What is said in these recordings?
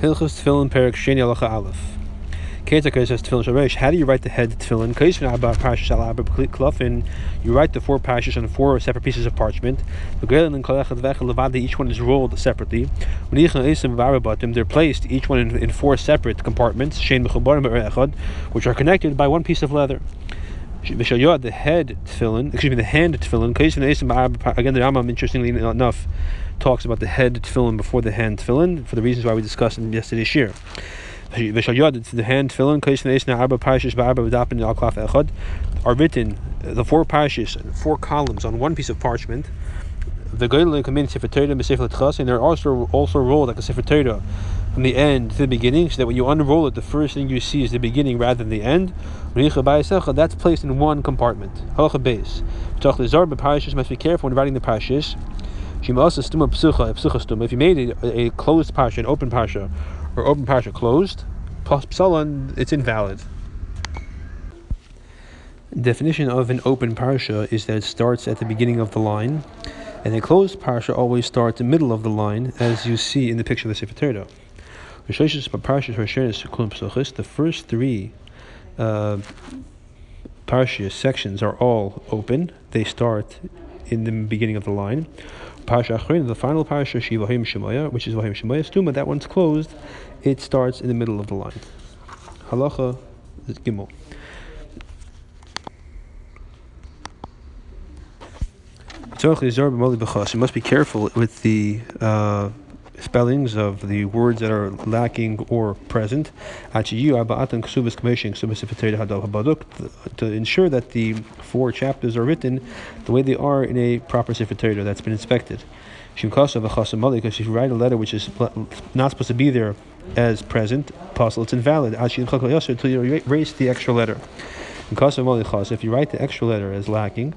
Hilchus Tefillin Perik Sheni Aleph. Tefillin. How do you write the head Tefillin? Kaisvin Abba Klufin. You write the four parshas on four separate pieces of parchment. Each one is rolled separately. They're placed each one in, in four separate compartments, which are connected by one piece of leather. The head tefillin, excuse me, the hand tefillin. Again, the Rambam, interestingly enough, talks about the head tefillin before the hand tefillin for the reasons why we discussed in yesterday's year. The hand tefillin are written the four parashas, four columns on one piece of parchment. The Goyim come in Sefer Torah and they're also also rolled like a Sefer Torah from the end to the beginning, so that when you unroll it, the first thing you see is the beginning rather than the end. That's placed in one compartment. Halacha base. must be careful when writing the parashas. If you made a, a closed parsha, an open parsha, or open parsha closed, psalon, it's invalid. Definition of an open parsha is that it starts at the beginning of the line, and a closed parsha always starts in the middle of the line, as you see in the picture of the Sefer Torah. The first three uh, parsha sections are all open. They start in the beginning of the line. Parsha Achrin, the final parsha, Shivahim which is Vahim Shemaya Stuma, that one's closed. It starts in the middle of the line. Halacha Gimel. You must be careful with the uh, spellings of the words that are lacking or present to ensure that the four chapters are written the way they are in a proper Sefer that's been inspected. Because if you write a letter which is not supposed to be there as present, possible it's invalid until you erase the extra letter. If you write the extra letter as lacking,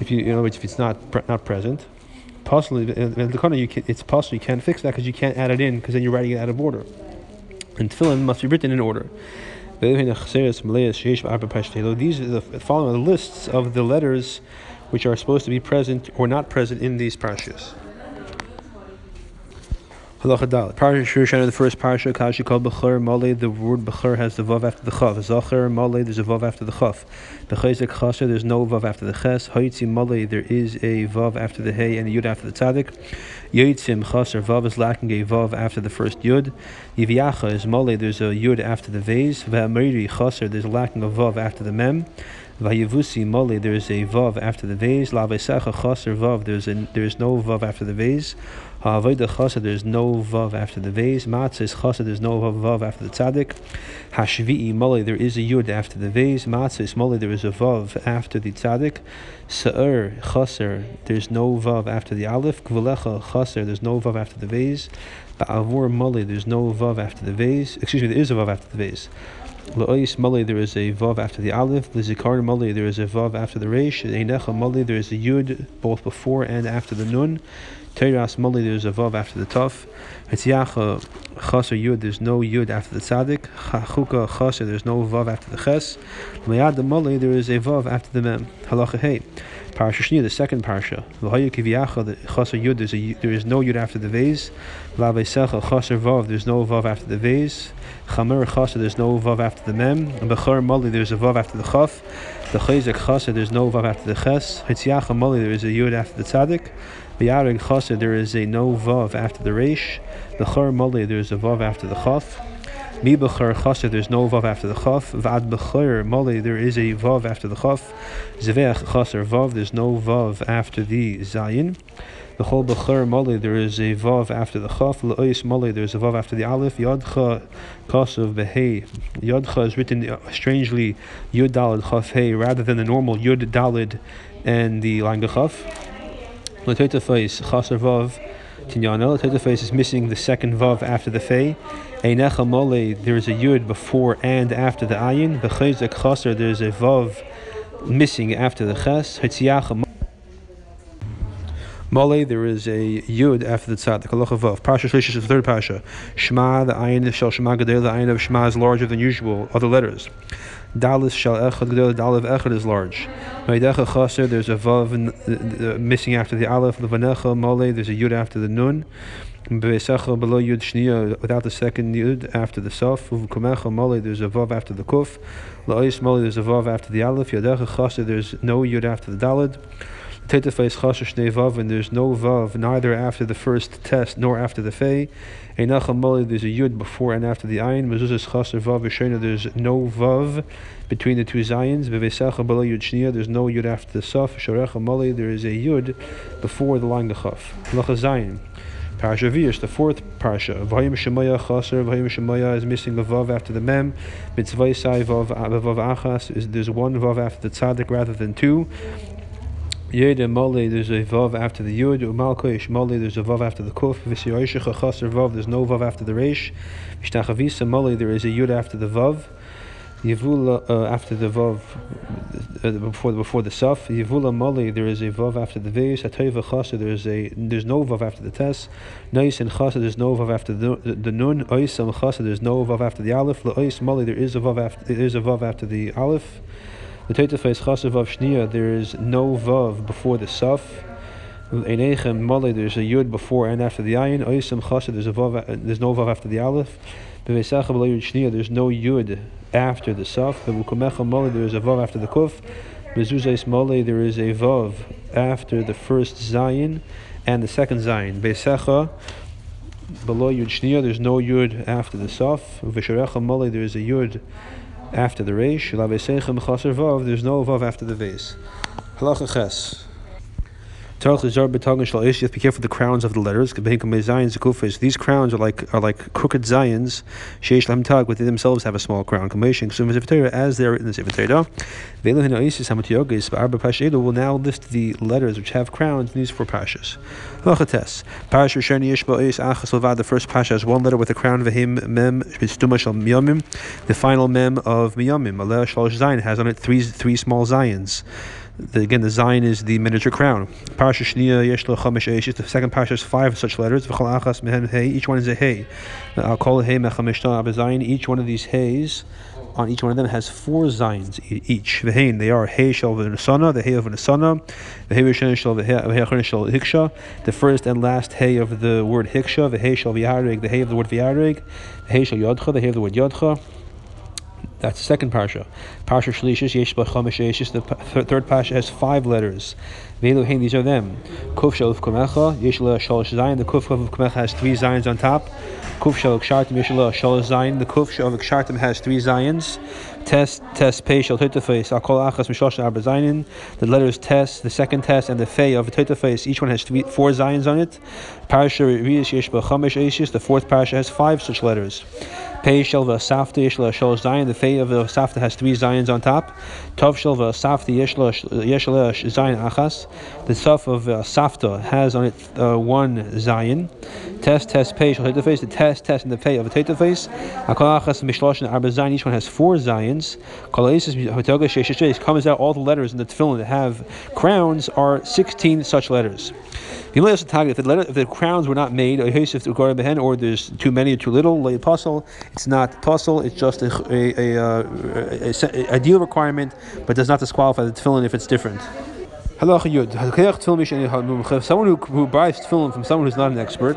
if you, in other if it's not not present, can, it's possible you can't fix that because you can't add it in because then you're writing it out of order. And tefillin must be written in order. These are the following lists of the letters which are supposed to be present or not present in these parashas. Halacha Dalet. Parsha Shir the first parsha, Kashi called Bechor Male. The word Bechor has the vav after the chav. Zacher Male, there's a vav after the chav. Bechayzik Chaser, there's no vav after the ches. Hayitzi Male, there is a vav after the hay and a yud after the tzadik. Yitzim Chaser, vav is lacking a vav after the first yud. Yiviacha is Male, there's a yud after the vase. V'amiri Chaser, there's lacking a vav after the mem. Vayivusi Mole, there is a vav after the vase. Lavesecha Chaser Vav, there's a, there is no vav after the vase. Ha'avodah chassid, there's no vav after the vase. Matzah chassid, there's no vav after the tzaddik. Hashvi'i mole, there is a yud after the vase. Matzah mole, there is a vav after the tzaddik. Sa'ur chaser, there's no vav after the aleph. Gvulecha chaser, there's no vav after the vase. Ba'avur mole, there's no vav after the vase. Excuse me, there is a vav after the vase. La'ois mali there is a vav after the aleph. Lizikar mali there is a vav after the resh. Einecha mali there is a yud both before and after the nun. Teiras Mali, there's a Vav after the Tuf. Hetziacha Chaser Yud, there's no Yud after the Tzadik. Chachuka Chaser, there's no Vav after the Ches. Mayad Mali, there is a Vav after the Mem. Halacha Hey. Parasha Shnia, the second parsha. V'hayu kiviyacha, the chaser yud, there's a, there is no yud after the vase. V'avesecha chaser vav, there's no vav after the vase. Chamer chaser, there's no vav after the mem. Bechar mali, there's a vav after the chaf. The chayzek chaser, there's no vav after the ches. Hitziacha mali, there is a yud after the tzadik. V'yarig chaser, there is a no vav after the resh. The char mali, there is a vav after the chaf. Mi b'char chaser, there's no vav after the chaf. Vad b'char mali, there is a vav after the chaf. Zevech chaser vav, there's no vav after the zayin. The chol b'char mali, there is a vav after the chaf. L'ois mali, there is a vav after the aleph. Yadcha kasav behei. Yadcha is written uh, strangely yud dalid chaf hey rather than the normal yud dalid and the line chaf. L'toitafais chaser vav. Tinyana, the is missing the second vav after the fei. Einecha mole, there is a yud before and after the ayin. Bechayzek chaser, there is a vav missing after the ches. Hitziacha Mole, there is a yud after the tzad, the kalacha vav. Parsha Shlish is the third parsha. Shema, the ayin shall Shema gadol, the ayin of Shema is larger than usual. Other letters. Dalis shall echad gadol, the echad is large. Meidecha chaser, there's a vav uh, uh, missing after the aleph. Levanecha mole, there's a yud after the nun. Be'esecha below yud shniya without the second yud after the saf. Uvukumecha mole there's a vav after the kuf. La'ois mole there's a vav after the aleph. Yadecha chasa there's no yud after the dalid. Tetefes chasha shnei vav and there's no vav neither after the first test nor after the fei. Einacha mole there's a yud before and after the ayin. Mezuzas chasha vav v'shena there's no vav between the two zayins. Be'esecha below yud shniya there's no yud after the saf. Shorecha mole there is a yud before the line the chaf. Lacha zayin. Parasha Vish, the fourth parasha. Vayim Shemaya Chaser, Vayim Shemaya is missing a vav after the mem. Mitzvah vav vav achas is there's one vav after the tzaddik rather than two. Yed Mole, there's a vav after the yud. Umalkoish Mole, there's a vav after the kuf. Visyoishecha Chaser vav, there's no vav after the reish. Vishtachavisa Mole, there is a yud after the vav. Yevula uh, after the vav uh, before before the saf. Yevula mali there is a vav after the vase. Atayva chasa there is a there's no vav after the tes. Nais and chasa there's no vav after the the, nun. Ois and chasa there's no vav after the aleph. Ois mali there is a vav after there is a vav after the aleph. The Taitafes chasa vav shnia there is no vav before the saf. Einechem mali there's a yud before and after the ayin. Ois and chasa there's a vav there's no vav after the aleph. Bevesacha b'lo yud shnia there's no yud after the saf. Bevukumecha mole there is a vav after the kuf. Mezuzais mole there is a vav after the first zayin and the second zayin. Beisecha below yud shnia there's no yud after the saf. Visharecha mole there is a yud after the vav there's no vav after the vase. Halacha ches. Be careful the crowns of the letters. These crowns are like are like crooked zayins. Sheish Lam Tag, but they themselves have a small crown. As they are in the Sefer Torah. will now list the letters which have crowns in these four pashas. Lachates. Parasha Sheni Ish Ba'is Achas The first pasha has one letter with a crown. Vehim Mem Mistuma Shal Miyamim. The final Mem of Miyamim. Aleh Shal Zayin has on it three three small zayins. The, again, the Zayin is the miniature crown. Parsha Shnia Yeshlo Chamesh Eish. The second parsha has five such letters. V'chol Mehen Hey. Each one is a Hey. I'll call it Hey Mechameshta Abazayin. Each one of these Heys on each one of them has four zines each. Vehain, they are Hey Shal V'Nasana, the Hey of Nasana, the Hey Rishon Shal V'Hechon Shal Hiksha, the first and last Hey of the word Hiksha, the Hey Shal V'Yarig, the Hey of the word V'Yarig, the Hey Shal Yodcha, the Hey of the word Yodcha. That's the second parsha. Parsha Shlishis Yesh B'Chomesh Yeshis. The third parsha has five letters. Ve'eluhein, these are them. Kuf Shel Kumecha Yesh Shalosh. The Kuf of Kumecha has three zayins on top. Kuf Shel Kshartim Yesh Shalosh. The Kuf Shel Kshartim has three zayins. Test, test. Akol achas. The letters test, the second test, and the fei of teitafes. Each one has three, four zayins on it. Parasha riyis yesh b'chamesh eishis. The fourth parasha has five such letters. Pei shel v'safta yesh shel zayin. The fei of the safta has three zayins on top. Tov shel v'safta yesh zayin achas. The saf of uh, safta has on it uh, one zayin. Test, test, pei shel teitafes. The test, test, and the fei of the teitafes. Akol achas mishlosh arba zayin. Each one has four zayins crowns. comes out all the letters in the tefillin that have crowns are 16 such letters. If the, letter, if the crowns were not made, or there's too many or too little, it's not puzzle, it's just a, a, a, uh, a, ideal requirement, but does not disqualify the tefillin if it's different. Someone who, who buys tefillin from someone who's not an expert,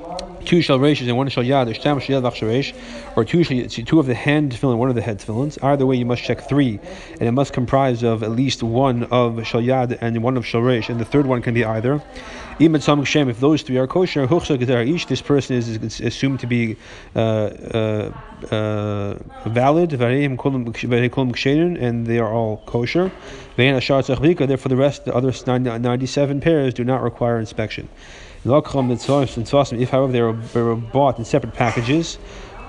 two shall and one shall yad, or two two of the hand tefillin, one of the head tefillins. Either way, you must check three, and it must comprise of at least one of shal yad and one of shal and the third one can be either. If those three are kosher, each this person is assumed to be uh, uh, uh, valid, and they are all kosher. Therefore, the rest, the other 97 pairs do not require inspection. If, however, they were, they were bought in separate packages,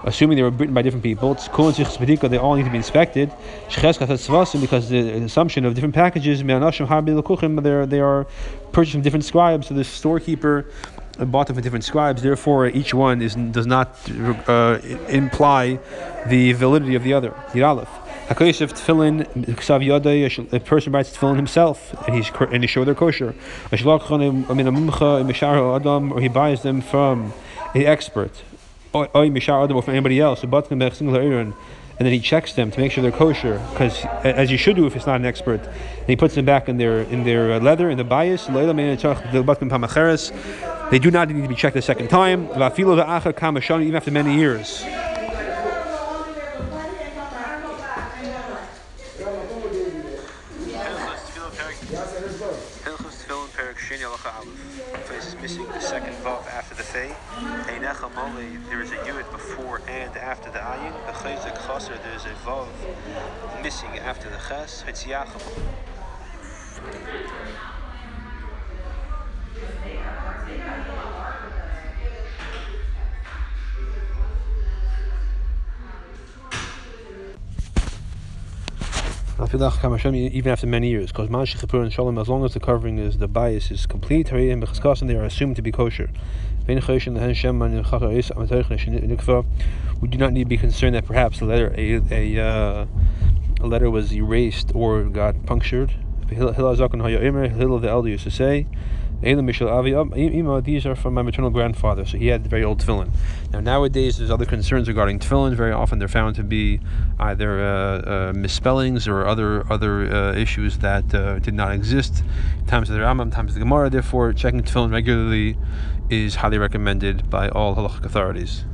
assuming they were written by different people, they all need to be inspected. Because the assumption of different packages, they they are purchased from different scribes, so the storekeeper bought them from different scribes. Therefore, each one is does not uh, imply the validity of the other. The Aleph. Hakosef tefillin ksav yadai. A person writes tefillin himself, and he's and he's sure they're kosher. Adam, or he buys them from an expert, or from anybody else. But. And then he checks them to make sure they're kosher, because as you should do if it's not an expert. And he puts them back in their in their uh, leather in the bias. They do not need to be checked a second time. Even after many years. Hilchos Tefillin Perik Sheni Halacha Place is missing the second vav after the Mole, there is a yud before and after the ayin. The chaser, there is a vav missing after the ches. Hitziyacha even after many years, because man shechipur and shalom, as long as the covering is the bias is complete, and they are assumed to be kosher. We do not need to be concerned that perhaps a letter a a, uh, a letter was erased or got punctured. Hillel the elder used to say, these are from my maternal grandfather, so he had very old tefillin. Now, nowadays, there's other concerns regarding tefillin. Very often, they're found to be either uh, uh, misspellings or other other uh, issues that uh, did not exist. Times of the Rambam, times of the Gemara. Therefore, checking tefillin regularly is highly recommended by all halachic authorities.